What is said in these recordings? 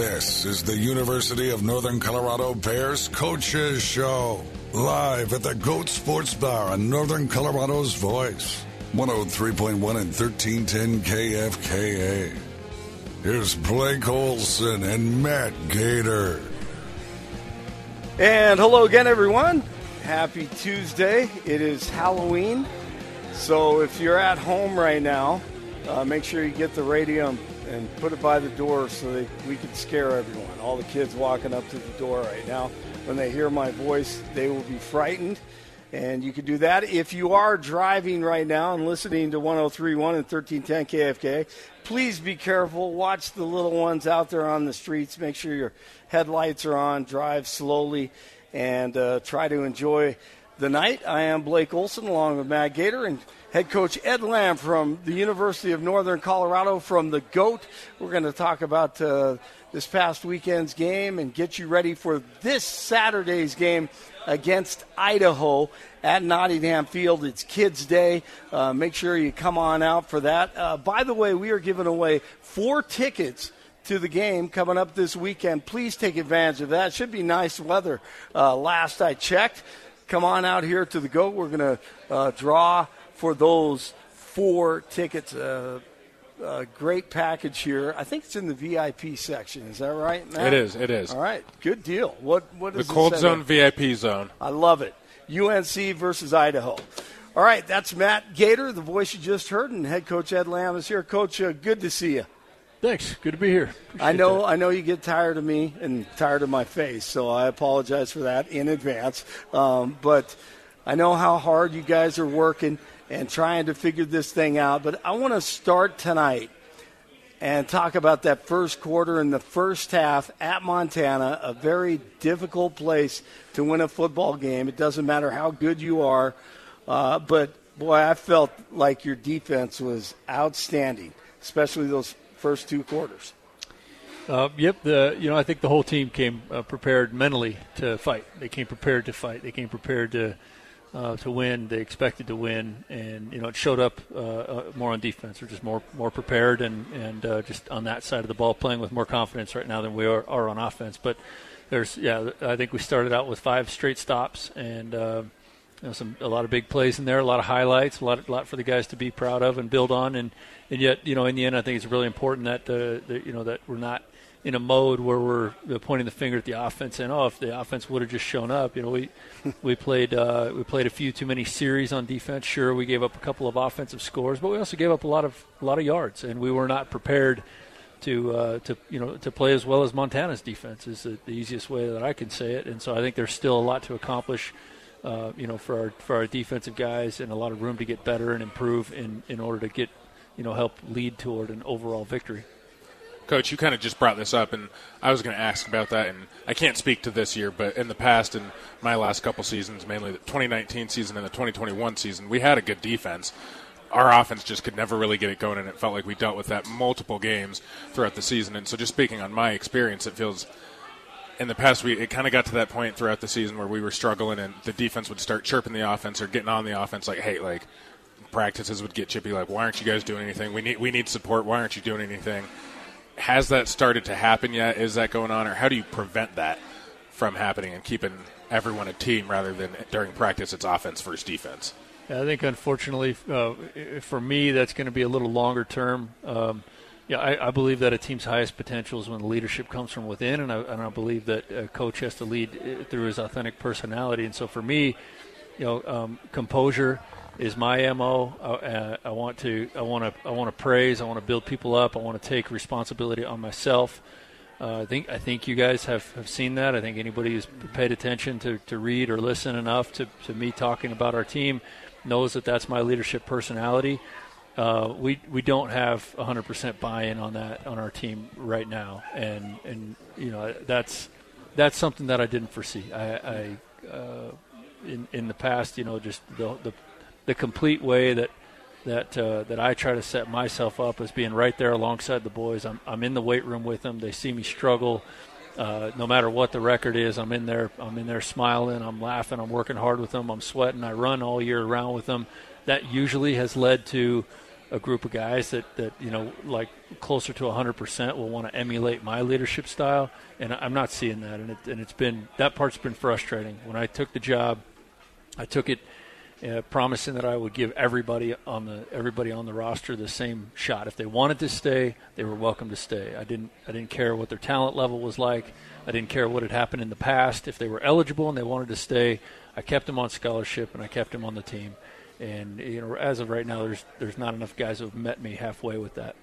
This is the University of Northern Colorado Bears Coaches Show. Live at the Goat Sports Bar on Northern Colorado's Voice. 103.1 and 1310 KFKA. Here's Blake Olson and Matt Gator. And hello again, everyone. Happy Tuesday. It is Halloween. So if you're at home right now, uh, make sure you get the radio and put it by the door so that we can scare everyone. All the kids walking up to the door right now, when they hear my voice, they will be frightened. And you can do that if you are driving right now and listening to 1031 and 1310 KFK. Please be careful. Watch the little ones out there on the streets. Make sure your headlights are on. Drive slowly and uh, try to enjoy the night. I am Blake Olson along with Matt Gator and head coach Ed Lamb from the University of Northern Colorado from the GOAT. We're going to talk about uh, this past weekend's game and get you ready for this Saturday's game against Idaho at Nottingham Field. It's Kids Day. Uh, make sure you come on out for that. Uh, by the way, we are giving away four tickets to the game coming up this weekend. Please take advantage of that. It should be nice weather. Uh, last I checked, come on out here to the GOAT. We're going to uh, draw for those four tickets. Uh, a great package here. I think it's in the VIP section. Is that right, Matt? It is. It is. All right. Good deal. What what is the cold zone VIP zone? I love it. UNC versus Idaho. All right, that's Matt Gator, the voice you just heard, and head coach Ed Lamb is here. Coach, uh, good to see you. Thanks. Good to be here. Appreciate I know that. I know you get tired of me and tired of my face, so I apologize for that in advance. Um, but I know how hard you guys are working and trying to figure this thing out. But I want to start tonight and talk about that first quarter and the first half at Montana, a very difficult place to win a football game. It doesn't matter how good you are, uh, but boy, I felt like your defense was outstanding, especially those first two quarters. Uh, yep. The you know I think the whole team came uh, prepared mentally to fight. They came prepared to fight. They came prepared to uh, to win. They expected to win, and you know it showed up uh, uh, more on defense. We're just more more prepared and and uh, just on that side of the ball, playing with more confidence right now than we are, are on offense. But there's yeah, I think we started out with five straight stops and. You know, some a lot of big plays in there, a lot of highlights, a lot, a lot for the guys to be proud of and build on, and and yet you know in the end I think it's really important that uh, the, you know that we're not in a mode where we're pointing the finger at the offense and oh if the offense would have just shown up. You know we we played uh, we played a few too many series on defense. Sure we gave up a couple of offensive scores but we also gave up a lot of a lot of yards. And we were not prepared to uh, to you know to play as well as Montana's defense is the, the easiest way that I can say it. And so I think there's still a lot to accomplish uh, you know for our for our defensive guys and a lot of room to get better and improve in in order to get you know help lead toward an overall victory. Coach, you kind of just brought this up, and I was going to ask about that. And I can't speak to this year, but in the past, in my last couple seasons, mainly the 2019 season and the 2021 season, we had a good defense. Our offense just could never really get it going, and it felt like we dealt with that multiple games throughout the season. And so, just speaking on my experience, it feels in the past we it kind of got to that point throughout the season where we were struggling, and the defense would start chirping the offense or getting on the offense, like, "Hey, like." Practices would get chippy, like, "Why aren't you guys doing anything? We need we need support. Why aren't you doing anything?" has that started to happen yet? Is that going on, or how do you prevent that from happening and keeping everyone a team rather than during practice it's offense versus defense? I think unfortunately uh, for me that's going to be a little longer term. Um, yeah, I, I, believe that a team's highest potential is when the leadership comes from within, and I, and I believe that a coach has to lead uh, through his authentic personality. And so for me, you know, um, composure is my mo. I want to I want to I want to praise. I want to build people up. I want to take responsibility on myself. Uh, I think I think you guys have, have seen that. I think anybody who's paid attention to, to read or listen enough to, to me talking about our team knows that that's my leadership personality. Uh, we we don't have 100% buy-in on that on our team right now, and and you know that's that's something that I didn't foresee. I, I uh, in in the past, you know, just the the the complete way that that uh, that I try to set myself up as being right there alongside the boys. I'm I'm in the weight room with them. They see me struggle. Uh, no matter what the record is, I'm in there. I'm in there smiling. I'm laughing. I'm working hard with them. I'm sweating. I run all year round with them. That usually has led to a group of guys that, that you know like closer to 100% will want to emulate my leadership style and I'm not seeing that and, it, and it's been that part's been frustrating. When I took the job I took it uh, promising that I would give everybody on the everybody on the roster the same shot. If they wanted to stay they were welcome to stay. I didn't I didn't care what their talent level was like. I didn't care what had happened in the past. If they were eligible and they wanted to stay I kept them on scholarship and I kept them on the team and you know, as of right now, there's there's not enough guys who have met me halfway with that.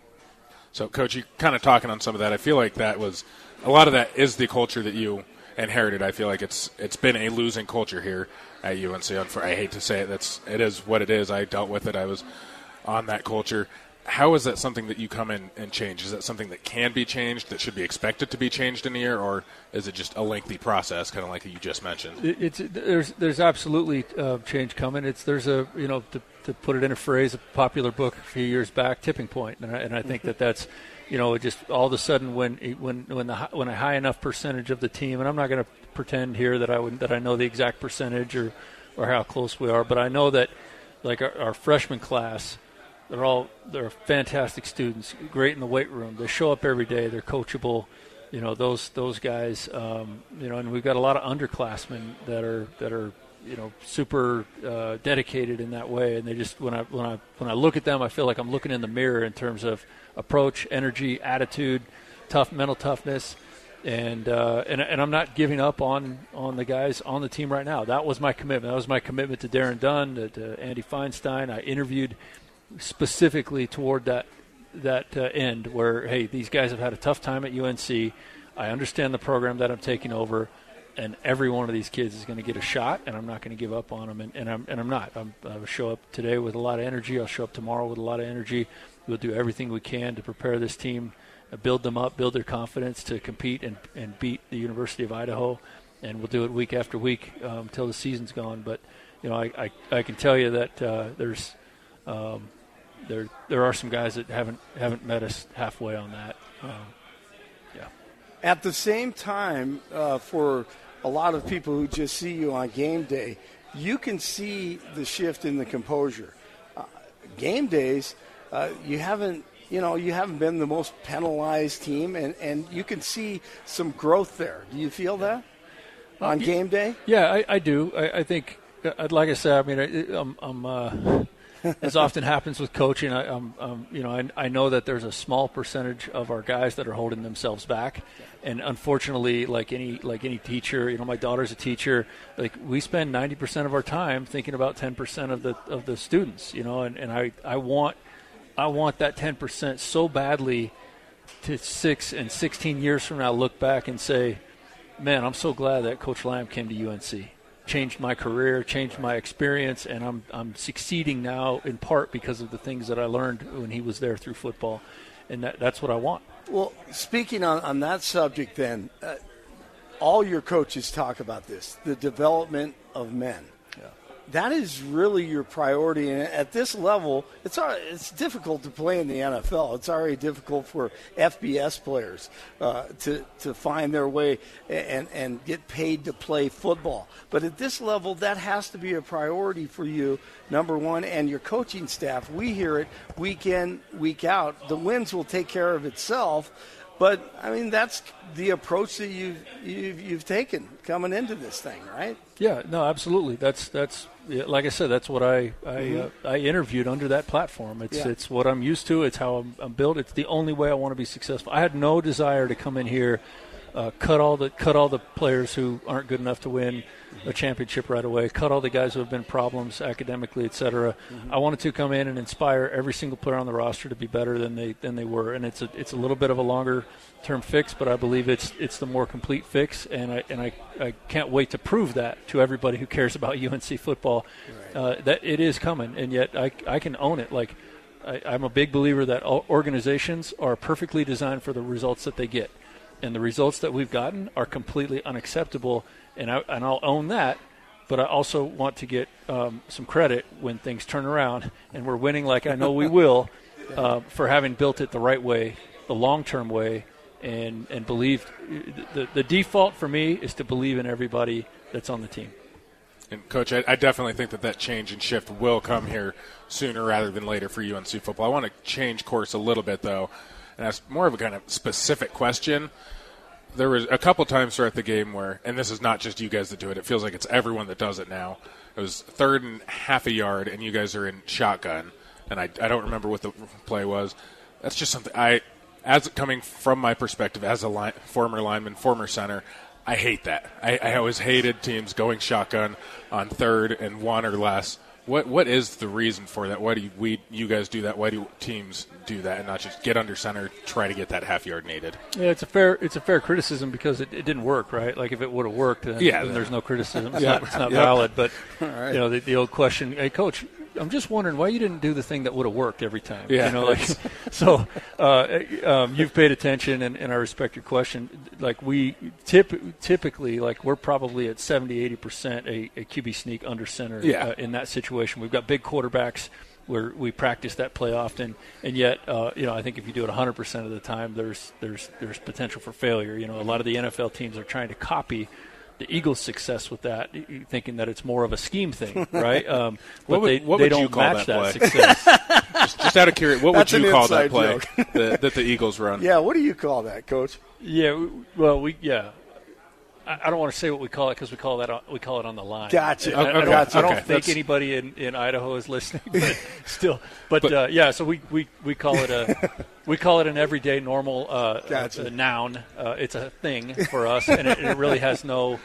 So, coach, you kind of talking on some of that. I feel like that was a lot of that is the culture that you inherited. I feel like it's it's been a losing culture here at UNC. I hate to say it. That's it is what it is. I dealt with it. I was on that culture how is that something that you come in and change? Is that something that can be changed, that should be expected to be changed in a year, or is it just a lengthy process, kind of like you just mentioned? It's there's there's absolutely uh, change coming. It's there's a you know to, to put it in a phrase, a popular book a few years back, tipping point, and I, and I think that that's you know just all of a sudden when when when the when a high enough percentage of the team, and I'm not going to pretend here that I would that I know the exact percentage or or how close we are, but I know that like our, our freshman class they're all they're fantastic students, great in the weight room. They show up every day. They're coachable. You know those those guys. Um, you know, and we've got a lot of underclassmen that are that are you know super uh, dedicated in that way. And they just when I when I when I look at them, I feel like I'm looking in the mirror in terms of approach, energy, attitude, tough mental toughness. And, uh, and and I'm not giving up on, on the guys on the team right now. That was my commitment. That was my commitment to Darren Dunn, to, to Andy Feinstein. I interviewed specifically toward that that uh, end where hey these guys have had a tough time at UNC. I understand the program that I'm taking over, and every one of these kids is going to get a shot, and I'm not going to give up on them, and, and I'm and I'm not. I'm, I will show up today with a lot of energy. I'll show up tomorrow with a lot of energy. We'll do everything we can to prepare this team, build them up, build their confidence to compete and, and beat the University of Idaho, and we'll do it week after week um, until the season's gone. But you know, I, I, I can tell you that uh, there's um, there there are some guys that haven't haven't met us halfway on that. Um, yeah. At the same time, uh, for a lot of people who just see you on game day, you can see the shift in the composure. Uh, game days, uh, you haven't you know you haven't been the most penalized team, and and you can see some growth there. Do you feel that on game day? Yeah, I, I do. I, I think, uh, like I said, I mean, I, I'm. I'm uh, as often happens with coaching, I, um, um, you know, I, I, know that there's a small percentage of our guys that are holding themselves back, and unfortunately, like any like any teacher, you know, my daughter's a teacher. Like we spend 90% of our time thinking about 10% of the of the students, you know, and, and I I want I want that 10% so badly to six and 16 years from now look back and say, man, I'm so glad that Coach Lamb came to UNC changed my career, changed my experience, and I'm I'm succeeding now in part because of the things that I learned when he was there through football, and that, that's what I want. Well, speaking on, on that subject, then, uh, all your coaches talk about this: the development of men that is really your priority. And at this level, it's it's difficult to play in the NFL. It's already difficult for FBS players uh, to to find their way and and get paid to play football. But at this level, that has to be a priority for you. Number one, and your coaching staff. We hear it week in, week out. The wins will take care of itself. But I mean, that's the approach that you've, you've, you've taken coming into this thing, right? Yeah, no, absolutely. That's that's like I said. That's what I I, mm-hmm. uh, I interviewed under that platform. It's yeah. it's what I'm used to. It's how I'm, I'm, built. It's the only way I want to be successful. I had no desire to come in here, uh, cut all the cut all the players who aren't good enough to win a championship right away. Cut all the guys who have been problems academically, etc. Mm-hmm. I wanted to come in and inspire every single player on the roster to be better than they than they were. And it's a it's a little bit of a longer term fix, but I believe it's it's the more complete fix. And I and I, I can't wait to prove that to everybody who cares about UNC football right. uh, that it is coming. And yet I I can own it. Like I, I'm a big believer that organizations are perfectly designed for the results that they get and the results that we've gotten are completely unacceptable and I and I'll own that. But I also want to get um, some credit when things turn around and we're winning, like I know we will, uh, for having built it the right way, the long-term way, and and believed. The the default for me is to believe in everybody that's on the team. And coach, I, I definitely think that that change and shift will come here sooner rather than later for UNC football. I want to change course a little bit though, and ask more of a kind of specific question. There was a couple times throughout the game where, and this is not just you guys that do it. It feels like it's everyone that does it now. It was third and half a yard, and you guys are in shotgun, and I, I don't remember what the play was. That's just something I, as coming from my perspective as a line, former lineman, former center, I hate that. I, I always hated teams going shotgun on third and one or less. What what is the reason for that? Why do you, we you guys do that? Why do teams do that and not just get under center, try to get that half yard needed? Yeah, it's a fair it's a fair criticism because it, it didn't work, right? Like if it would have worked, then, Yeah, then there's no criticism. It's Yeah. not, it's not Yep. valid. But right. you know, the, the old question, hey, coach. I'm just wondering why you didn't do the thing that would have worked every time. Yeah. You know, like, so uh, um, you've paid attention, and, and I respect your question. Like we tip, typically, like we're probably at 70, 80 percent a, a QB sneak under center Yeah. uh, in that situation. We've got big quarterbacks where we practice that play often, and yet, uh, you know, I think if you do it 100 percent of the time, there's there's there's potential for failure. You know, a lot of the NFL teams are trying to copy. The Eagles' success with that, thinking that it's more of a scheme thing, right? Um, but What would- they, what they would you don't call match that that, play? success. Just, just out of curiosity, what would you call that play that, that the Eagles run? Yeah, what do you call that, Coach? Yeah, well, we yeah. I I don't want to say what we call it because we call that on, we call it on the line. Gotcha. I, I don't, Gotcha. I don't Okay. think That's- anybody in, in Idaho is listening, but still. But, But- uh, yeah, so we, we, we call it a we call it an everyday normal uh, Gotcha. uh, noun. Uh, it's a thing for us, and it, it really has no.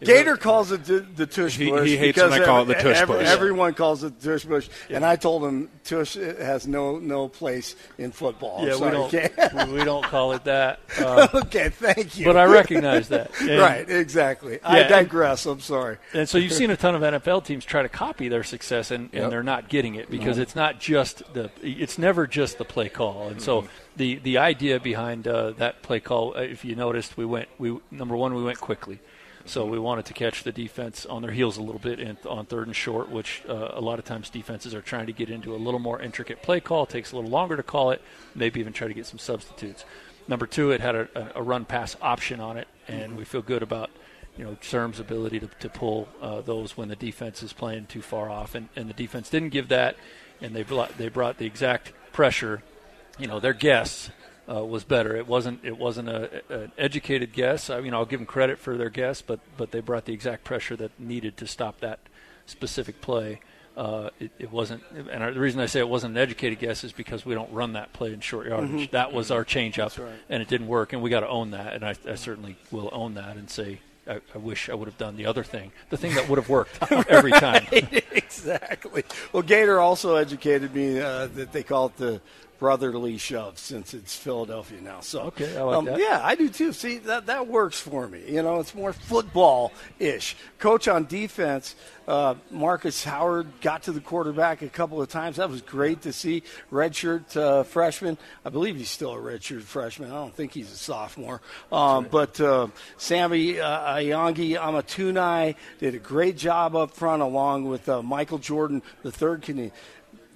Gator really- calls it the, the tush He- bush. he hates when I call it the tush every- bush. Everyone calls it the tush push, and I told him tush has no no place in football. Yeah, I'm we don't okay? we, we don't call it that. Uh, okay, thank you. but I recognize that. And- right, exactly. I Yeah, and- digress. I'm sorry. And so you've seen a ton of NFL teams try to copy their success, and, Yep. and they're not getting it because it's not just the it's never just the play call. And so the the idea behind uh, that play call, uh, if you noticed, we went we number one we went quickly. So we wanted to catch the defense on their heels a little bit on third and short, which uh, a lot of times defenses are trying to get into a little more intricate play call. It takes a little longer to call it, maybe even try to get some substitutes. Number two, it had a, a, a run pass option on it, and we feel good about you know Serm's ability to, to pull uh, those when the defense is playing too far off, and, and the defense didn't give that, and they brought, they brought the exact pressure. You know, their guess uh, was better. It wasn't it wasn't a, an educated guess. I mean, I'll give them credit for their guess, but but they brought the exact pressure that needed to stop that specific play. Uh, it, it wasn't, and the reason I say it wasn't an educated guess is because we don't run that play in short yardage. That was our changeup, right. and it didn't work, and we got to own that. And I, I certainly will own that and say I, I wish I would have done the other thing, the thing that would have worked every time. exactly. Well, Gator also educated me uh, that they call it the brotherly shove since it's Philadelphia now. So Okay, I like um, that. Yeah, I do too. See, that that works for me. You know, it's more football ish. Coach on defense, uh, Marcus Howard got to the quarterback a couple of times. That was great to see. Redshirt uh, freshman. I believe he's still a redshirt freshman. I don't think he's a sophomore. Um, But uh, Sammy uh, Ayangi Amatunai did a great job up front, along with uh, Michael Jordan, the third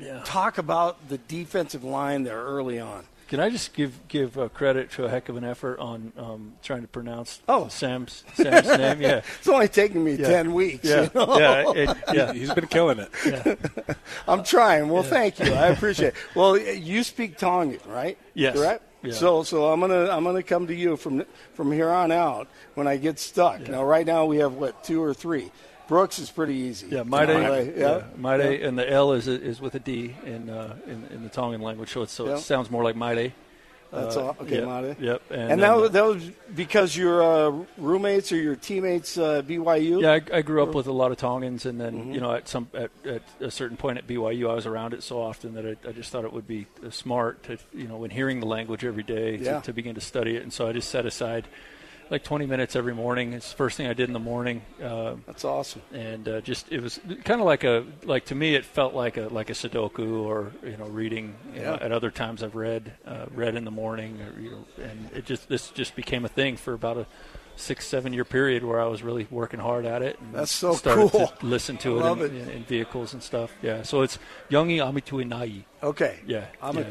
Canadian. Talk about the defensive line there early on. Can I just give give uh, credit to a heck of an effort on um, trying to pronounce Oh. Sam's Sam's name? Yeah, It's only taking me Yeah. 10 weeks. yeah, you know? yeah, it- yeah. He's been killing it. I'm trying. Well, thank you. I appreciate it. Well, you speak Tongan, right? Yes. Right. Yeah. So, so I'm gonna I'm gonna come to you from from here on out when I get stuck. Now, right now we have what two or three. Brooks is pretty easy. Yeah, Maide, yeah, yeah. Maide, and the L is is with a D in uh, in, in the Tongan language, so it's, so Yeah. it sounds more like Maide. That's Uh, all. Okay, yeah, Maide. Yep. And, And, that, was, that was because your uh, roommates or your teammates uh, BYU. Yeah, I, I grew up with a lot of Tongans, and then Mm-hmm. you know, at some at, at a certain point at BYU, I was around it so often that I, I just thought it would be uh, smart to you know, when hearing the language every day, Yeah. to, to begin to study it. And so I just set aside like 20 minutes every morning. It's the first thing I did in the morning, uh, That's awesome. and uh, just it was kind of like a like to me it felt like a like a Sudoku or you know reading. You know, Yeah. at other times I've read uh, read in the morning, or, you know, and it just this just became a thing for about a six seven year period where I was really working hard at it. And That's so started cool. To listen to it, in, it. In, vehicles and stuff. Yeah, so it's Youngi Amituinai. Okay. Yeah, I'm a yeah.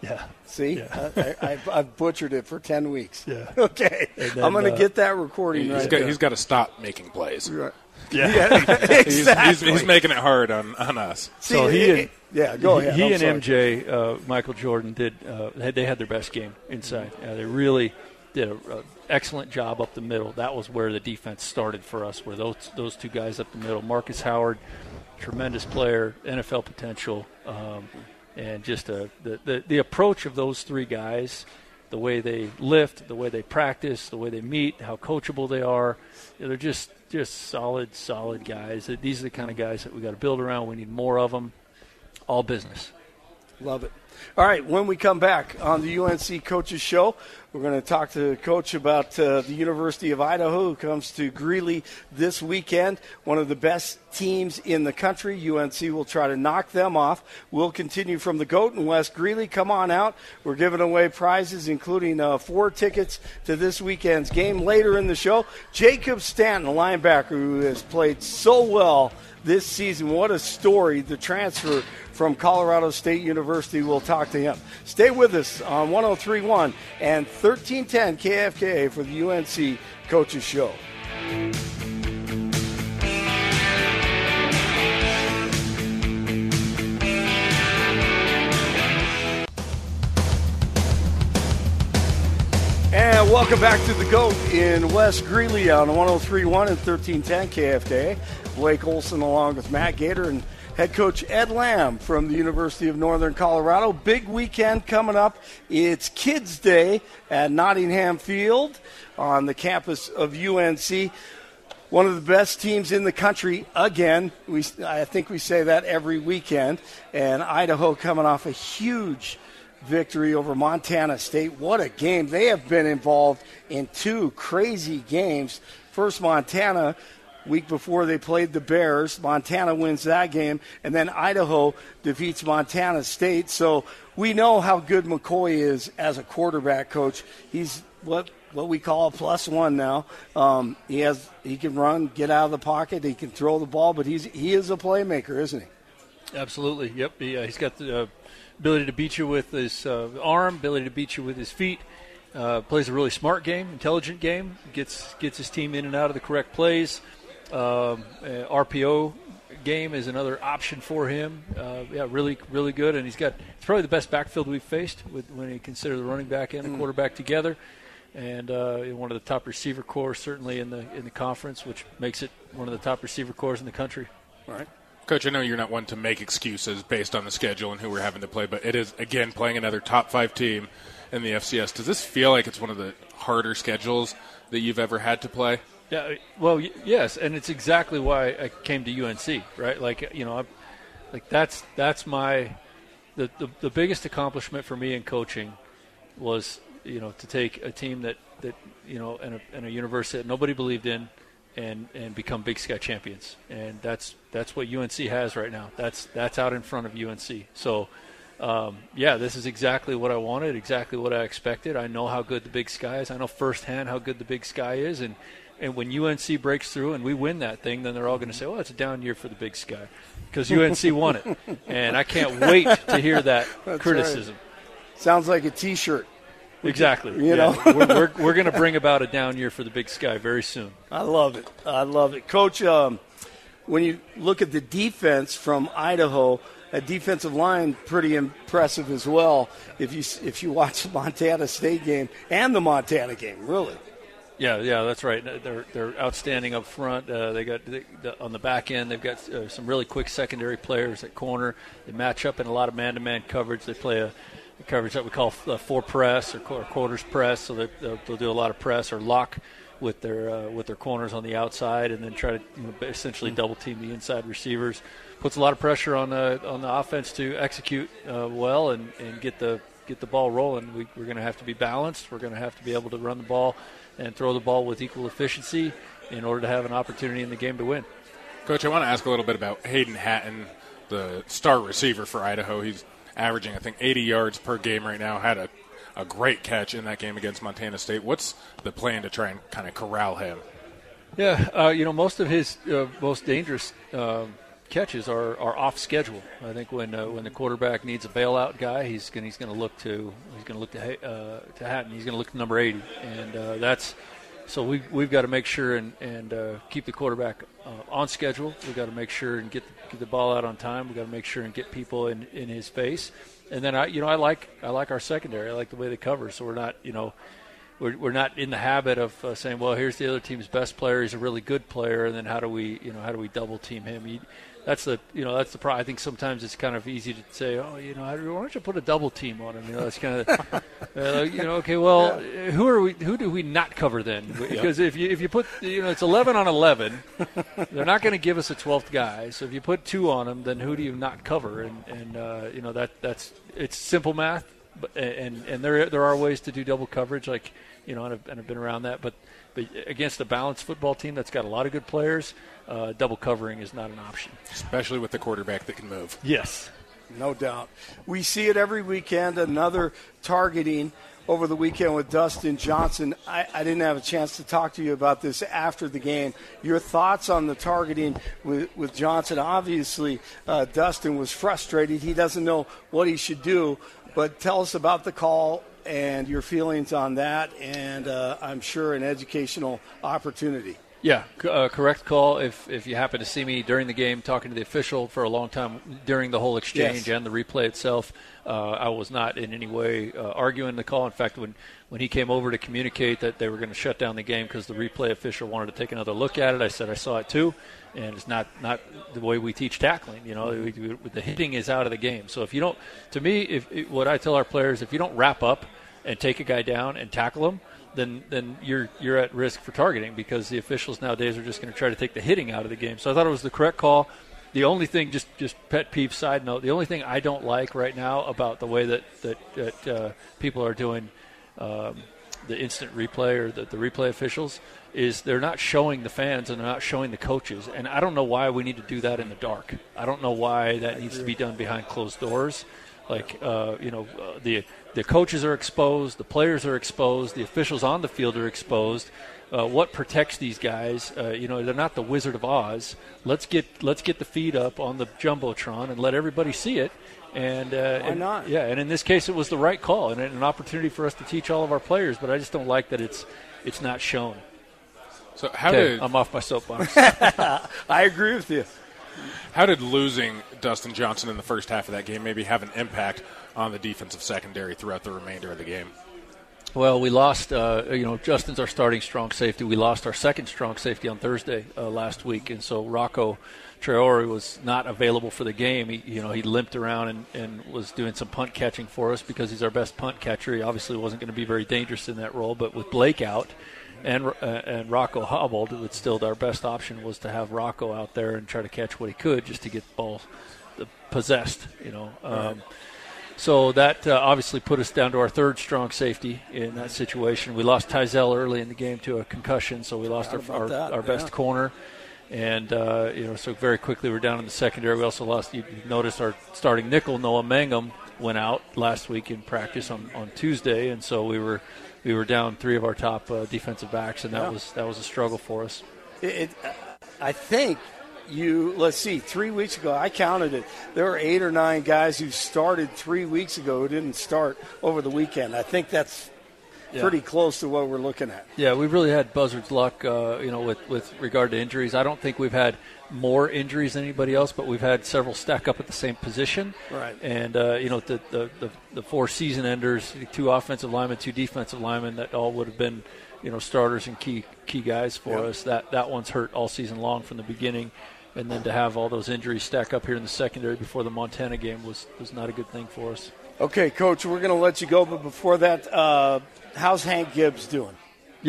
Two two and eight. Yeah. See, Yeah. I, I, I've, I've butchered it for ten weeks. Yeah. Okay, then, I'm going to uh, get that recording He's right got, there. he's got to stop making plays. Right. Yeah. He's, exactly. he's, he's making it hard on, on us. See, So he and- yeah, go ahead. He I'm and sorry. MJ, uh, Michael Jordan, did uh, had, they had their best game inside. Uh, they really did an excellent job up the middle. That was where the defense started for us. Where those those two guys up the middle, Marcus Howard, tremendous player, NFL potential, um, and just a, the, the the approach of those three guys, the way they lift, the way they practice, the way they meet, how coachable they are. They're just just solid, solid guys. These are the kind of guys that we got to build around. We need more of them. All business. Love it. All right, when we come back on the UNC Coaches Show, we're going to talk to Coach about uh, the University of Idaho, who comes to Greeley this weekend. One of the best teams in the country. UNC will try to knock them off. We'll continue from the GOAT and West Greeley. Come on out. We're giving away prizes, including uh, four tickets to this weekend's game. Later in the show, Jacob Stanton, a linebacker who has played so well this season. What a story. The transfer from Colorado State University. We'll talk to him. Stay with us on 1031 and 1310 KFKA for the UNC Coaches Show. And welcome back to the GOAT in West Greeley on 1031 and 1310 KFK. Blake Olson along with Matt Gator and head coach Ed Lamb from the University of Northern Colorado. Big weekend coming up. It's Kids Day at Nottingham Field on the campus of UNC. One of the best teams in the country again. We, I think we say that every weekend. And Idaho coming off a huge victory over Montana State. What a game. They have been involved in two crazy games. First, Montana, week before they played the Bears. Montana wins that game, and then Idaho defeats Montana State. So we know how good McCoy is as a quarterback coach. He's what what we call a plus one now. Um, he has he can run, get out of the pocket, he can throw the ball, but he's he is a playmaker, isn't he? Absolutely. Yep. He, uh, he's got the uh, ability to beat you with his uh, arm, ability to beat you with his feet. Uh, plays a really smart game, intelligent game. Gets gets his team in and out of the correct plays. Um, uh, RPO game is another option for him. Uh, yeah, really, really good. And he's got it's probably the best backfield we've faced with, when you consider the running back and the quarterback together. And uh, one of the top receiver corps, certainly in the in the conference, which makes it one of the top receiver corps in the country. Right. Coach, I know you're not one to make excuses based on the schedule and who we're having to play, but it is, again, playing another top five team in the FCS. Does this feel like it's one of the harder schedules that you've ever had to play? Yeah, well, yes, and it's exactly why I came to UNC, right? Like, you know, I, like that's that's my the, the the biggest accomplishment for me in coaching was you know to take a team that that you know and a, and a university that nobody believed in and and become Big Sky champions, and that's that's what UNC has right now. That's that's out in front of UNC. So. Um, yeah, this is exactly what I wanted, exactly what I expected. I know how good the Big Sky is. I know firsthand how good the Big Sky is, and and when UNC breaks through and we win that thing, then they're all going to say, "Well, it's a down year for the Big Sky," because UNC won it, and I can't wait to hear that criticism. Sounds like a T-shirt. Exactly. You Yeah. know? we're, we're, we're going to bring about a down year for the Big Sky very soon. I love it. I love it, Coach. Um, when you look at the defense from Idaho, a defensive line pretty impressive as well. If you if you watch the Montana State game and the Montana game, really. Yeah, yeah, that's right. They're they're outstanding up front. Uh, they got they, the, on the back end. They've got uh, some really quick secondary players at corner. They match up in a lot of man-to-man coverage. They play a, a coverage that we call uh, four press or, qu- or quarters press. So they, they'll, they'll do a lot of press or lock with their uh, with their corners on the outside, and then try to you know, essentially double team the inside receivers. Puts a lot of pressure on the on the offense to execute uh, well and, and get the get the ball rolling. We, we're going to have to be balanced. We're going to have to be able to run the ball and throw the ball with equal efficiency in order to have an opportunity in the game to win. Coach, I want to ask a little bit about Hayden Hatten, the star receiver for Idaho. He's averaging, I think, 80 yards per game right now. Had a, a great catch in that game against Montana State. What's the plan to try and kind of corral him? Yeah, uh, you know, most of his uh, most dangerous um catches are, are off schedule. I think when uh, when the quarterback needs a bailout guy, he's going he's going to look to he's going to look to uh, to Hatten. He's going to look to number 80, and uh, that's so we we've got to make sure and and uh, keep the quarterback uh, on schedule. We've got to make sure and get the, get the ball out on time. We've got to make sure and get people in in his face. And then I you know I like I like our secondary. I like the way they cover. So we're not you know we're, we're not in the habit of uh, saying, well, here's the other team's best player. He's a really good player, and then how do we, you know, how do we double team him? He, that's the, you know, that's the problem. I think sometimes it's kind of easy to say, oh, you know, why don't you put a double team on him? You know, that's kind of, uh, you know, okay, well, yeah. who are we? Who do we not cover then? Because yep. if you if you put, you know, it's 11 on 11, they're not going to give us a 12th guy. So if you put two on them, then who do you not cover? And and uh, you know that that's it's simple math, but and and there there are ways to do double coverage like you know, and I've, and I've been around that. But, but against a balanced football team that's got a lot of good players, uh, double covering is not an option. Especially with the quarterback that can move. Yes. No doubt. We see it every weekend, another targeting over the weekend with Dustin Johnson. I, I, didn't have a chance to talk to you about this after the game. Your thoughts on the targeting with, with Johnson? Obviously, uh, Dustin was frustrated. He doesn't know what he should do. But tell us about the call and your feelings on that, and uh, I'm sure an educational opportunity. Yeah, uh, correct call. If if you happen to see me during the game talking to the official for a long time during the whole exchange yes. and the replay itself, uh, I was not in any way uh, arguing the call. In fact, when when he came over to communicate that they were going to shut down the game because the replay official wanted to take another look at it, I said I saw it too, and it's not not the way we teach tackling. You know, we, we, the hitting is out of the game. So if you don't, to me, if what I tell our players, if you don't wrap up and take a guy down and tackle him, then then you're you're at risk for targeting because the officials nowadays are just going to try to take the hitting out of the game. So I thought it was the correct call. The only thing, just just pet peeve side note, the only thing I don't like right now about the way that that, that uh, people are doing um, the instant replay or the, the replay officials is they're not showing the fans and they're not showing the coaches. And I don't know why we need to do that in the dark. I don't know why that needs to be done behind closed doors. Like uh, you know, uh, the the coaches are exposed, the players are exposed, the officials on the field are exposed. Uh, what protects these guys? Uh, you know, they're not the Wizard of Oz. Let's get let's get the feed up on the jumbotron and let everybody see it. And uh, why and, not? Yeah, and in this case, it was the right call and an opportunity for us to teach all of our players. But I just don't like that it's it's not shown. So how okay, did I'm off my soapbox? I agree with you. How did losing Dustin Johnson in the first half of that game maybe have an impact on the defensive secondary throughout the remainder of the game? Well, we lost. Uh, you know, Justin's our starting strong safety. We lost our second strong safety on Thursday uh, last week, and so Rocco Traore was not available for the game. He, you know, he limped around and, and was doing some punt catching for us because he's our best punt catcher. He obviously wasn't going to be very dangerous in that role, but with Blake out and uh, and Rocco hobbled, it still our best option was to have Rocco out there and try to catch what he could just to get the ball possessed. You know. Um, so that uh, obviously put us down to our third strong safety in that situation. We lost Tyzell early in the game to a concussion, so we lost our, our, our, best yeah. corner. And, uh, you know, so very quickly we're down in the secondary. We also lost, you noticed our starting nickel, Noah Mangum, went out last week in practice on, on Tuesday. And so we were we were down three of our top uh, defensive backs, and that yeah. was that was a struggle for us. It, it, I think you let's see three weeks ago i counted it there were eight or nine guys who started three weeks ago who didn't start over the weekend i think that's yeah. pretty close to what we're looking at yeah we've really had buzzard's luck uh, you know with, with regard to injuries i don't think we've had more injuries than anybody else but we've had several stack up at the same position right and uh, you know the, the, the, the four season enders two offensive linemen two defensive linemen that all would have been you know starters and key key guys for yep. us that that one's hurt all season long from the beginning and then to have all those injuries stack up here in the secondary before the Montana game was was not a good thing for us. Okay, coach, we're going to let you go, but before that, uh, how's Hank Gibbs doing?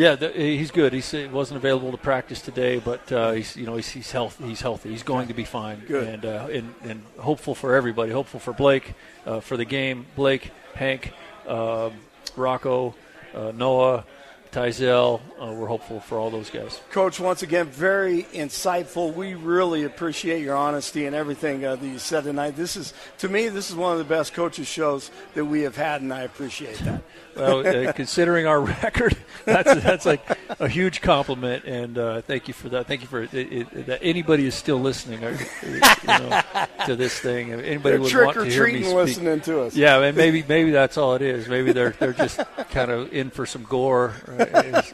Yeah, the, he's good. He wasn't available to practice today, but uh, he's you know he's, he's healthy. He's healthy. He's going to be fine. Good. And, uh, and, and hopeful for everybody. Hopeful for Blake uh, for the game. Blake, Hank, um, Rocco, uh, Noah. Tyzell. Uh, we're hopeful for all those guys. Coach, once again, very insightful. We really appreciate your honesty and everything uh, that you said tonight. This is, to me, this is one of the best coaches shows that we have had, and I appreciate that. well, uh, considering our record, that's that's like a huge compliment, and uh, thank you for that. Thank you for it, it, that anybody is still listening or, you know, to this thing. Anybody They're would want to hear me speak. listening to us. Yeah, and maybe maybe that's all it is. Maybe they're they're just kind of in for some gore, right?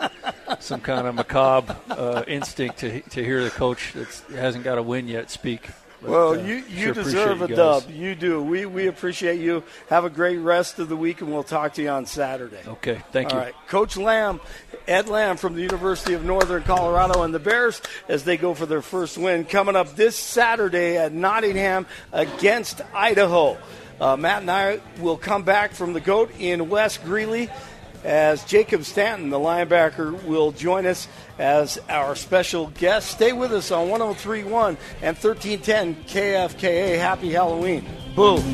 some kind of macabre uh, instinct to to hear the coach that hasn't got a win yet speak. But, Well, uh, you, you sure deserve a you dub. You do. We, we appreciate you. Have a great rest of the week, and we'll talk to you on Saturday. Okay, thank All you. right. Coach Lamb, Ed Lamb from the University of Northern Colorado, and the Bears as they go for their first win coming up this Saturday at Nottingham against Idaho. Uh, Matt and I will come back from the GOAT in West Greeley as Jacob Stanton, the linebacker, will join us as our special guest. Stay with us on 1031 and 1310 KFKA. Happy Halloween. Boom.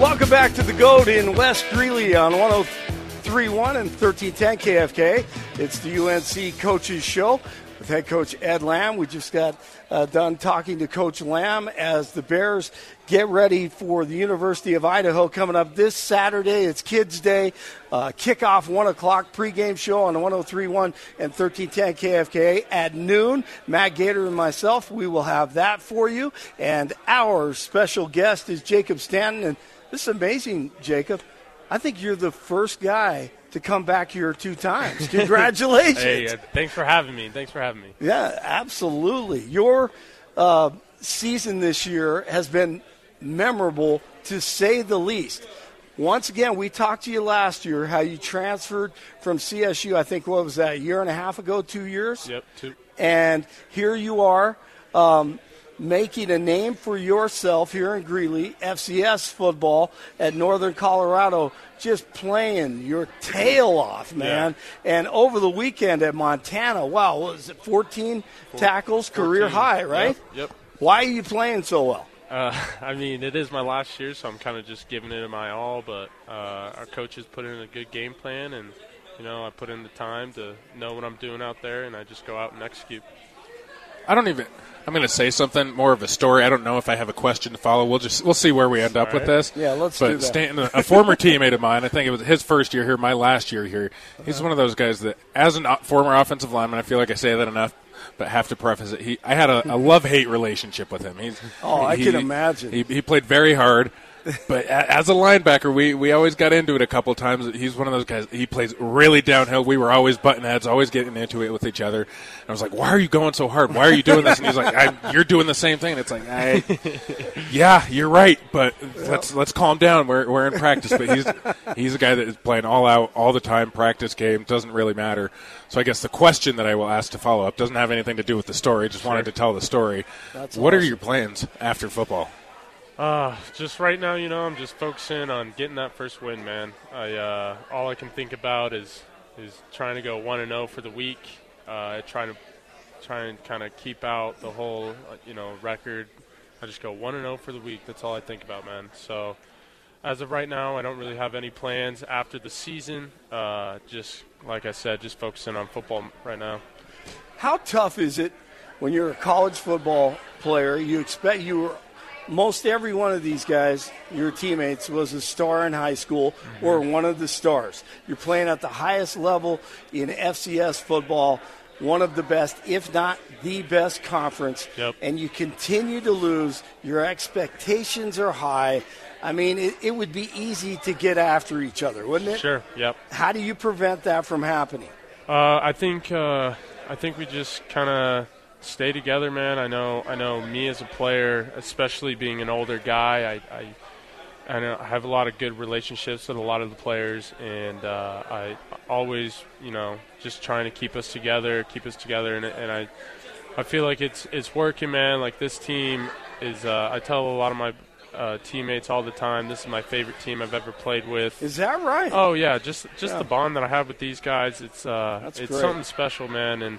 Welcome back to the GOAT in West Greeley on 1031 and 1310 KFK. It's the UNC Coaches Show with head coach Ed Lamb. We just got uh, done talking to Coach Lamb as the Bears get ready for the University of Idaho coming up this Saturday. It's Kids Day. Uh, kickoff 1 o'clock pregame show on 1031 and 1310 KFK at noon. Matt Gator and myself, we will have that for you. And our special guest is Jacob Stanton. And this is amazing, Jacob. I think you're the first guy to come back here two times. Congratulations. Hey, uh, thanks for having me. Thanks for having me. Yeah, absolutely. Your uh, season this year has been memorable to say the least. Once again, we talked to you last year how you transferred from CSU. I think what was that a year and a half ago, two years? Yep. Two. And here you are. Um, making a name for yourself here in Greeley, FCS football at Northern Colorado, just playing your tail off, man. And over the weekend at Montana, wow, what was it 14 tackles, career high, right? Yep. yep. Why are you playing so well? Uh, I mean, it is my last year, so I'm kind of just giving it my all. But uh, our coaches put in a good game plan, and you know, I put in the time to know what I'm doing out there, and I just go out and execute. I don't even. I'm going to say something more of a story. I don't know if I have a question to follow. We'll just we'll see where we end up All with this. Yeah, let's but do that. Stanton, a former teammate of mine, I think it was his first year here, my last year here. He's one of those guys that, as a former offensive lineman, I feel like I say that enough, but have to preface it. He, I had a, a love hate relationship with him. He's, Oh, I he- can imagine. He, he played very hard. But as a linebacker, we, we always got into it a couple times. He's one of those guys. He plays really downhill. We were always button heads, always getting into it with each other. And I was like, "Why are you going so hard? Why are you doing this?" And he's like, I, "You're doing the same thing." And it's like, I, "Yeah, you're right, but let's let's calm down. We're we're in practice." But he's he's a guy that is playing all out all the time. Practice game doesn't really matter. So I guess the question that I will ask to follow up doesn't have anything to do with the story. Just wanted to tell the story. That's what are your plans after football? Uh, just right now, you know, I'm just focusing on getting that first win, man. I uh, all I can think about is is trying to go one and zero for the week. Uh, trying to try and kind of keep out the whole, uh, you know, record. I just go one and zero for the week. That's all I think about, man. So. As of right now, I don't really have any plans after the season. Uh, just like I said, just focusing on football right now. How tough is it when you're a college football player? You expect you were most every one of these guys, your teammates, was a star in high school or one of the stars. You're playing at the highest level in FCS football, one of the best, if not the best conference, Yep. and you continue to lose. Your expectations are high. I mean, it, it would be easy to get after each other, wouldn't it? Sure. Yep. How do you prevent that from happening? Uh, I think uh, I think we just kind of stay together, man. I know I know me as a player, especially being an older guy. I I, I, know, I have a lot of good relationships with a lot of the players, and uh, I always you know just trying to keep us together, keep us together, and, and I I feel like it's it's working, man. Like this team is. Uh, I tell a lot of my uh, teammates all the time. This is my favorite team I've ever played with. Is that right? Oh yeah, just just Yeah. the bond that I have with these guys. It's uh, That's it's great. something special, man. And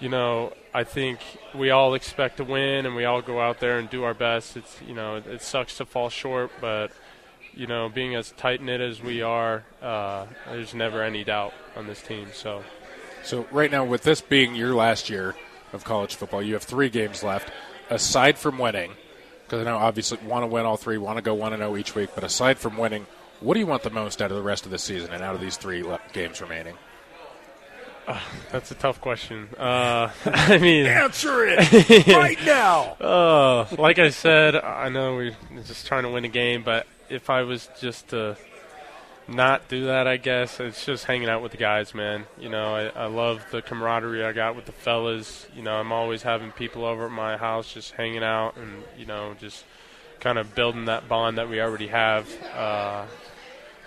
you know, I think we all expect to win, and we all go out there and do our best. It's you know, it, it sucks to fall short, but you know, being as tight knit as we are, uh, there's never any doubt on this team. So So right now, with this being your last year of college football, you have three games left. aside from winning, because I know obviously want to win all three, want to go one and zero each week, but aside from winning, what do you want the most out of the rest of the season and out of these three games remaining? Uh, that's a tough question. Uh, I mean, answer it right now. Uh, like I said, I know we're just trying to win a game, but if I was just to not do that, I guess it's just hanging out with the guys, man. You know, I, I love the camaraderie I got with the fellas. You know, I'm always having people over at my house, just hanging out, and you know, just kind of building that bond that we already have. Uh,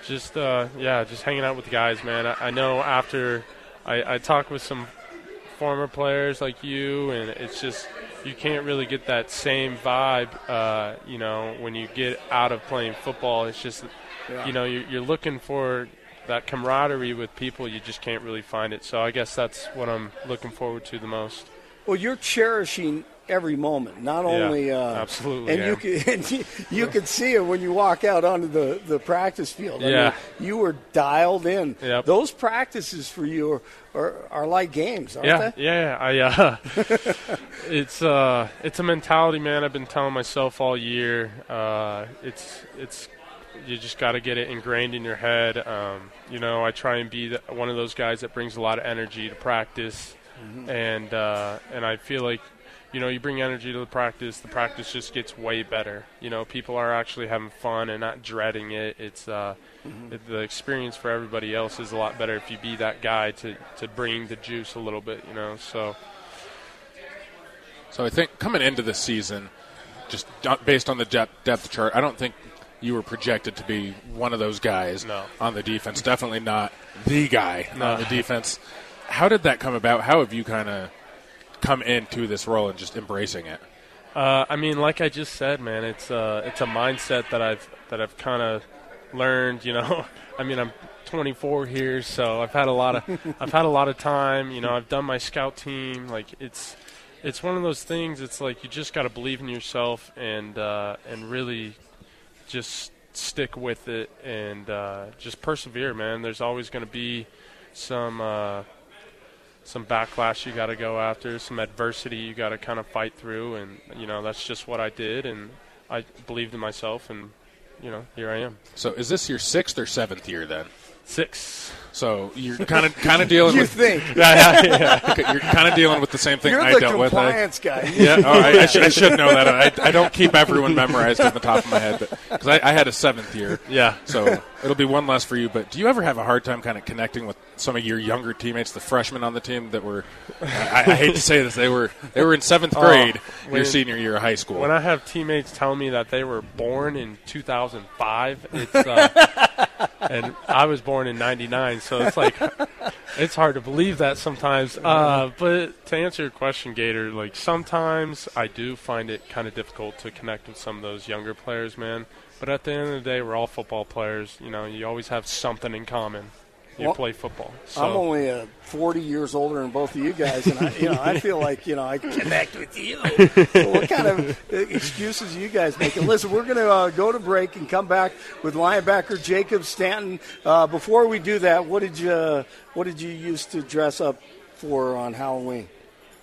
just uh, yeah, just hanging out with the guys, man. I, I know after I, I talk with some former players like you, and it's just you can't really get that same vibe. Uh, you know, when you get out of playing football, it's just yeah. you know you're, you're looking for that camaraderie with people. You just can't really find it. So I guess that's what I'm looking forward to the most. Well, you're cherishing every moment. Not only uh, absolutely, and yeah. you can and you, you can see it when you walk out onto the, the practice field. I yeah, mean, you were dialed in. Yep. Those practices for you are, are, are like games, aren't yeah, they? Yeah, I. Uh, it's uh, it's a mentality, man. I've been telling myself all year. Uh, it's it's you just got to get it ingrained in your head. Um, you know, I try and be the, one of those guys that brings a lot of energy to practice, mm-hmm. and uh, and I feel like you know, you bring energy to the practice, the practice just gets way better. You know, people are actually having fun and not dreading it. It's uh, mm-hmm. the experience for everybody else is a lot better if you be that guy to to bring the juice a little bit. You know, so. So I think coming into the season, just based on the depth, depth chart, I don't think you were projected to be one of those guys no. on the defense. Definitely not the guy no. on the defense. How did that come about? How have you kind of come into this role and just embracing it? Uh, I mean, like I just said, man, it's uh, it's a mindset that I've that I've kind of learned. You know, I mean, I'm 24 here, so I've had a lot of I've had a lot of time. You know, I've done my scout team. Like it's it's one of those things. It's like you just got to believe in yourself and uh, and really just stick with it and uh, just persevere, man. There's always going to be some uh, some backlash you got to go after, some adversity you got to kind of fight through, and you know that's just what I did, and I believed in myself, and you know here I am. So is this your sixth or seventh year then? Six. So you're kind of kind of dealing you with. think? Yeah, yeah, yeah. You're kind of dealing with the same thing you're I the dealt with. compliance guy. Yeah, oh, I, I, should, I, should, know that. I, I, don't keep everyone memorized on the top of my head, because I, I, had a seventh year. Yeah. So it'll be one less for you. But do you ever have a hard time kind of connecting with some of your younger teammates, the freshmen on the team that were? I, hate to say this, they were they were in seventh oh, grade oh, when, your senior year of high school. When I have teammates tell me that they were born in 2005, it's. Uh, and I was born in '99, so it's like it's hard to believe that sometimes. Uh, but to answer your question, Gator, like sometimes I do find it kind of difficult to connect with some of those younger players, man. But at the end of the day, we're all football players. You know, you always have something in common you well, play football. So. I'm only uh, 40 years older than both of you guys, and I, you know, I feel like you know I connect with you. so what kind of excuses are you guys making? Listen, we're going to uh, go to break and come back with linebacker Jacob Stanton. Uh, before we do that, what did you what did you used to dress up for on Halloween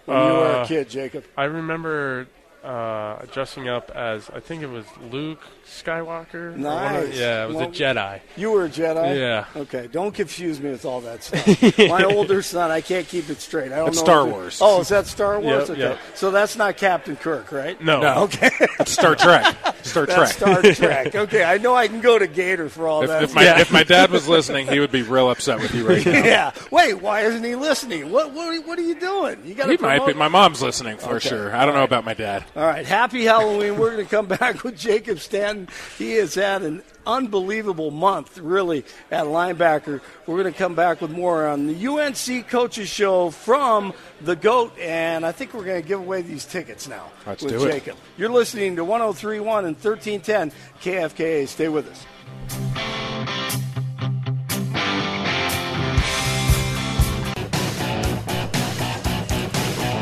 when you were a uh, kid, Jacob? I remember uh, dressing up as I think it was Luke Skywalker. Nice. yeah, it was well, a Jedi. You were a Jedi. Yeah. Okay. Don't confuse me with all that stuff. My older son, I can't keep it straight. I don't it's know. Star Wars. Oh, is that Star Wars? Yep, okay. Yep. So that's not Captain Kirk, right? No. no. Okay. Star Trek. Star Trek. That's Star Trek. Okay. I know I can go to Gator for all if, that. If my, yeah. if my dad was listening, he would be real upset with you right now. yeah. Wait. Why isn't he listening? What What, what are you doing? You got to. He might be. My mom's listening for okay. sure. I don't know about my dad. All right. Happy Halloween. We're going to come back with Jacob Stanton. He has had an unbelievable month, really, at linebacker. We're going to come back with more on the UNC Coaches Show from the GOAT, and I think we're going to give away these tickets now Let's with Jacob. You're listening to 1031 and 1310 KFKA. Stay with us.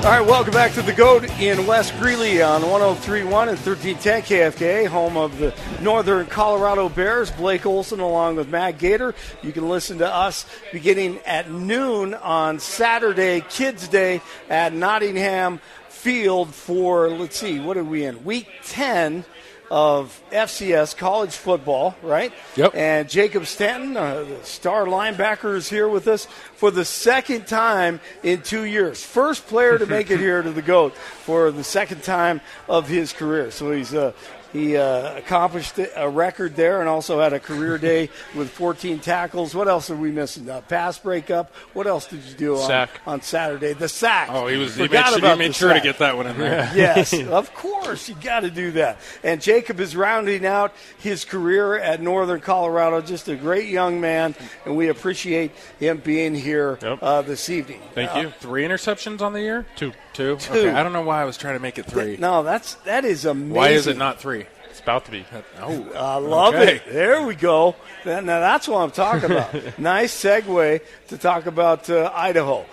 All right, welcome back to the GOAT in West Greeley on 1031 and 1310 KFK, home of the Northern Colorado Bears. Blake Olson along with Matt Gator. You can listen to us beginning at noon on Saturday, Kids Day at Nottingham field for, let's see, what are we in? Week 10 of FCS college football, right? Yep. And Jacob Stanton, uh, the star linebacker, is here with us for the second time in two years. First player to make it here to the GOAT for the second time of his career. So he's uh, he uh, accomplished a record there and also had a career day with 14 tackles. What else are we missing? Uh, pass breakup. What else did you do on, Sack. on Saturday? The sack. Oh, he was. He made, Forgot he about made the sure to get that one in there. yes, of course. You got to do that. And Jacob is rounding out his career at Northern Colorado. Just a great young man, and we appreciate him being here Yep. uh, this evening. Thank Uh, you. Three interceptions on the year. Two. Two. Two. Okay. I don't know why I was trying to make it three. No, that's that is amazing. Why is it not three? It's about to be. Oh, I love okay. it. There we go. That- Now that's what I'm talking about. nice segue to talk about uh, Idaho.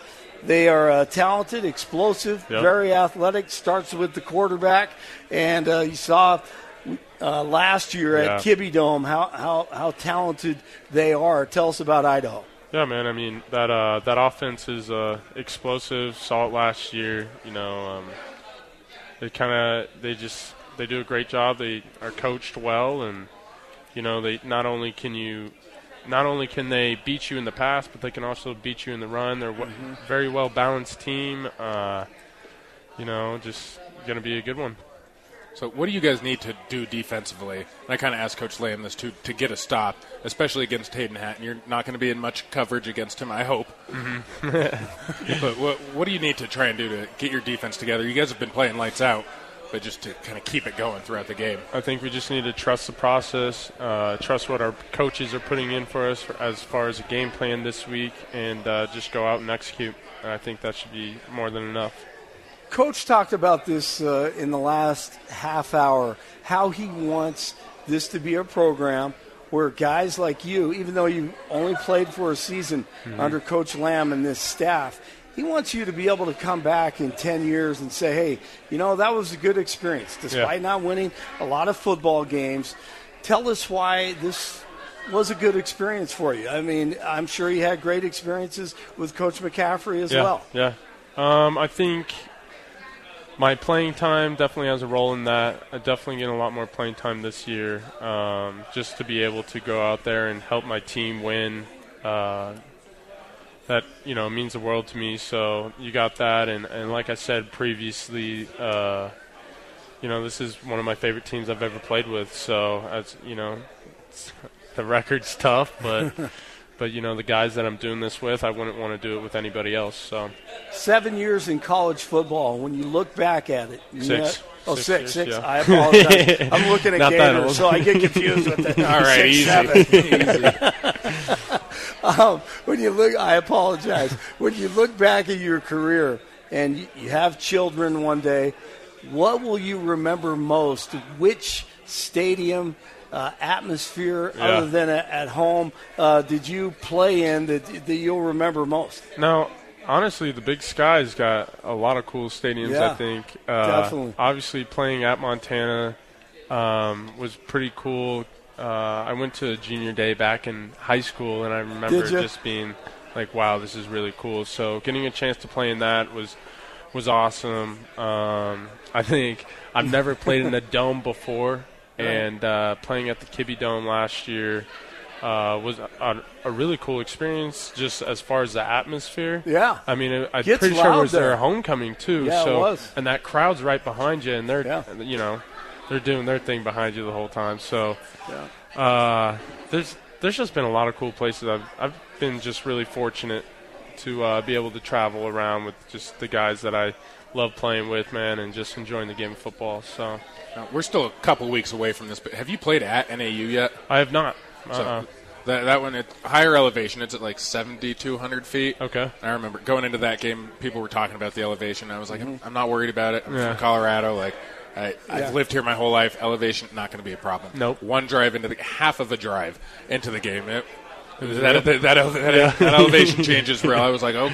They are uh, talented, explosive, Yep. very athletic. Starts with the quarterback, and uh, you saw uh, last year at Yeah. Kibby Dome how, how how talented they are. Tell us about Idaho. Yeah, man. I mean that uh, that offense is uh, explosive. Saw it last year. You know, um, they kind of they just they do a great job. They are coached well, and you know they not only can you not only can they beat you in the pass, but they can also beat you in the run. They're a very well balanced team. Uh, you know, just gonna be a good one. So, what do you guys need to do defensively? And I kind of asked Coach Lamb this too to get a stop, especially against Hayden Hatten. You're not going to be in much coverage against him, I hope. but what what do you need to try and do to get your defense together? You guys have been playing lights out, but just to kind of keep it going throughout the game. I think we just need to trust the process, uh, trust what our coaches are putting in for us for, as far as a game plan this week, and uh, just go out and execute. And I think that should be more than enough. Coach talked about this uh, in the last half hour, how he wants this to be a program where guys like you, even though you only played for a season under Coach Lamb and this staff, he wants you to be able to come back in 10 years and say, hey, you know, that was a good experience. Despite not winning a lot of football games, tell us why this was a good experience for you. I mean, I'm sure you had great experiences with Coach McCaffrey as yeah, well. Yeah. Um, I think my playing time definitely has a role in that. I definitely get a lot more playing time this year, um, just to be able to go out there and help my team win. Uh, that you know means the world to me. So you got that, and, and like I said previously, uh, you know this is one of my favorite teams I've ever played with. So as you know, it's, the record's tough, but. But you know the guys that I'm doing this with, I wouldn't want to do it with anybody else. So seven years in college football. When you look back at it, you Six. know- oh, Six six, yeah. I apologize. I'm looking at Not that old. so I get confused with the All right, six, easy. seven. Um, when you look, I apologize. When you look back at your career and you, have children one day, what will you remember most? Which stadium? Uh, atmosphere Yeah. other than at, at home uh, did you play in that, that you'll remember most now, honestly, the Big Sky's got a lot of cool stadiums. Yeah, I think. Uh, definitely. Obviously, playing at Montana um, was pretty cool. Uh, I went to junior day back in high school, and I remember just being like, "Wow, this is really cool." So, getting a chance to play in that was was awesome. Um, I think I've never played in a dome before, and uh, playing at the Kibby Dome last year uh, was a, a really cool experience. Just as far as the atmosphere, yeah I mean, it- I'm Gets pretty sure it loud was their homecoming too. Yeah, it so, was. and that crowd's right behind you, and they're, Yeah. you know, they're doing their thing behind you the whole time. So, Yeah. uh, there's there's just been a lot of cool places. I've I've been just really fortunate to uh, be able to travel around with just the guys that I love playing with, man, and just enjoying the game of football. So, Now, we're still a couple weeks away from this, but have you played at NAU yet? I have not. So Uh-uh. that that one, at higher elevation. It's at like seventy two hundred feet. Okay. I remember going into that game, people were talking about the elevation. I was like, I'm, I'm not worried about it. I'm Yeah. from Colorado. Like, I, Yeah. I've lived here my whole life. Elevation not going to be a problem. Nope. One drive into the half of a drive into the game. It, That, that, that, that, that elevation changes, bro. I was like, oh,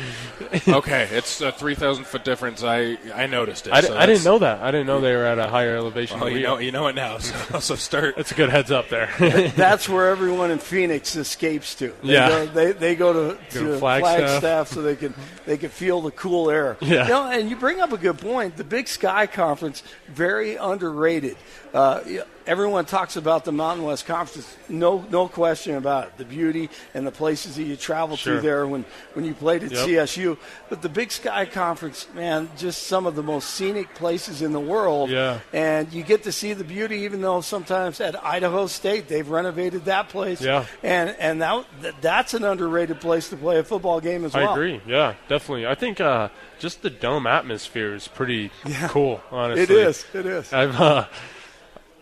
okay, it's a 3,000 foot difference. I I noticed it. I, so I didn't know that. I didn't know they were at a higher elevation. Well, you know, are. you know it now. So, so start. It's a good heads up there. That's where everyone in Phoenix escapes to. They Yeah. go, they, they go to, Go to to Flagstaff. Flagstaff so they can they can feel the cool air. Yeah. You know, and you bring up a good point. The Big Sky Conference very underrated. Uh, yeah, everyone talks about the Mountain West Conference. No no question about it. The beauty and the places that you travel Sure. to there when when you played at Yep. CSU. But the Big Sky Conference, man, just some of the most scenic places in the world. Yeah. And you get to see the beauty, even though sometimes at Idaho State they've renovated that place. Yeah. And and that that's an underrated place to play a football game as I well. I agree. Yeah, definitely. I think uh, just the dome atmosphere is pretty cool. Honestly, It is. It is. I've uh,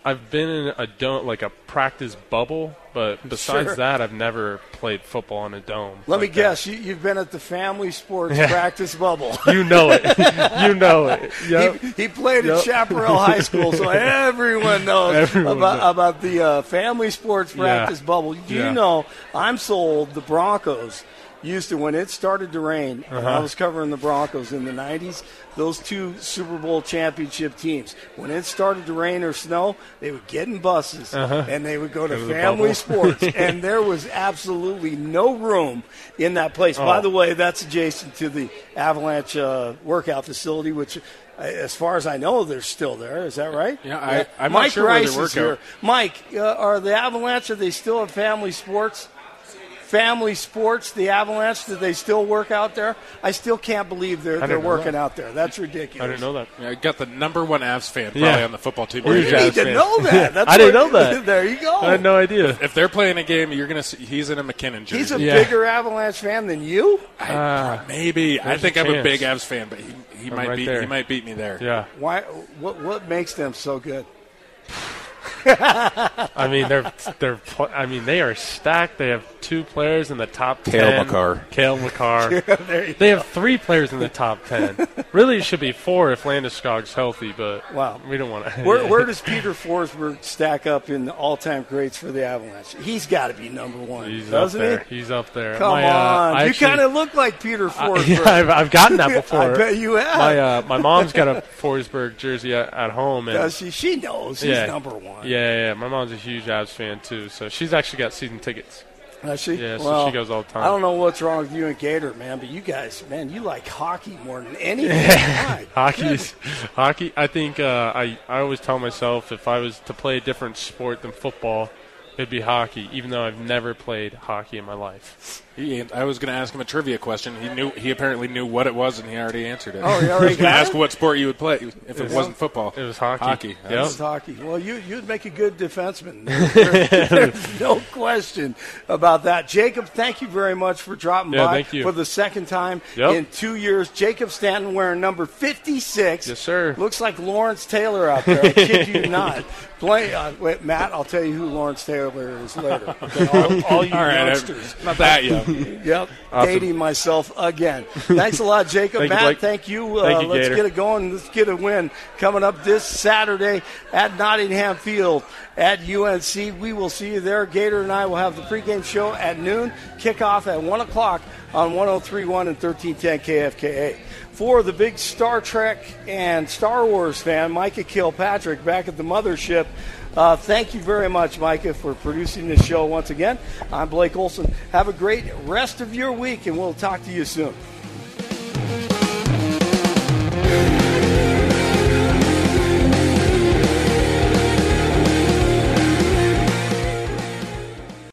I've been in a dome like a practice bubble, but besides Sure. that, I've never played football in a dome. Let me guess. You, you've been at the family sports practice bubble. You know it. you know it. Yep. He, he played Yep. at Chaparral High School, so everyone knows Everyone about, knows. about the uh, family sports Yeah. practice bubble. You Yeah. know, I'm sold the Broncos used to when it started to rain. I Uh-huh. was covering the Broncos in the '90s. Those two Super Bowl championship teams. When it started to rain or snow, they would get in buses and they would go to Uh-huh. Go to the family sports, and there was absolutely no room in that place. By Oh. the way, that's adjacent to the Avalanche uh, workout facility, which. uh, As far as I know, they're still there. Is that right? Yeah, I- I'm not Mike sure where they Rice work is here. Mike, uh, are the Avalanche? Are they still at Family Sports? Family Sports, the Avalanche. Do they still work out there? I still can't believe they're they're working that. out there. That's ridiculous. I didn't know that. Yeah, I got the number one Avs fan probably Yeah. on the football team. Huge You right here. need to fan. know that. That's I didn't know that. there you go. I had no idea. If they're playing a game, you're gonna see he's in a MacKinnon jersey. He's a Yeah. bigger Avalanche fan than you. Ah, Maybe I think a I'm a big Avs fan, but he, he I'm might right beat there. he might beat me there. yeah. Why? What? What makes them so good? I mean, they're they're. I mean, they are stacked. They have two players in the top Cale 10. Makar. Cale Makar. they have three players in the top ten. Really, it should be four if Landeskog's healthy, but Wow. we don't want to. Where, where does Peter Forsberg stack up in the all-time greats for the Avalanche? He's got to be number one, He's up doesn't there. he? He's up there. Come My, uh, on, I you kind of look like Peter I, Forsberg. yeah, I've, I've gotten that before. I bet you have. My uh, my mom's got a Forsberg jersey at, at home, and Does she? She knows he's yeah, number one. Yeah, yeah, yeah. My mom's a huge Avs fan too, so she's actually got season tickets. Does she? Yeah, so well, she goes all the time. I don't know what's wrong with you and Gator, man, but you guys, man, you like hockey more than anything. My Hockey's hockey. I think uh, I I always tell myself if I was to play a different sport than football, it'd be hockey. Even though I've never played hockey in my life. He, I was going to ask him a trivia question. He knew he apparently knew what it was, and he already answered it. Oh, he already I was going to got ask what sport you would play if it wasn't football. It was hockey. Hockey. Yep. That's- It's hockey. Well, you you'd make a good defenseman. There- there's no question about that. Jacob, thank you very much for dropping Yeah, by thank you. for the second time Yep. in two years. Jacob Stanton wearing number 56. Yes, sir. Looks like Lawrence Taylor out there. I kid you not. Play, uh, wait, Matt, I'll tell you who Lawrence Taylor is later. Okay, all, all you All right, youngsters. I'm not that young. Yep, dating myself again. Thanks a lot, Jacob. Thank you, Matt, Blake. thank you. Uh, Thank you, let's Gator. get it going. Let's get a win coming up this Saturday at Nottingham Field at UNC. We will see you there. Gator and I will have the pregame show at noon, kickoff at 1 o'clock on 1031 and 1310 KFKA. For the big Star Trek and Star Wars fan, Micah Kilpatrick back at the mothership. Uh, thank you very much, Micah, for producing this show once again. I'm Blake Olson. Have a great rest of your week, and we'll talk to you soon.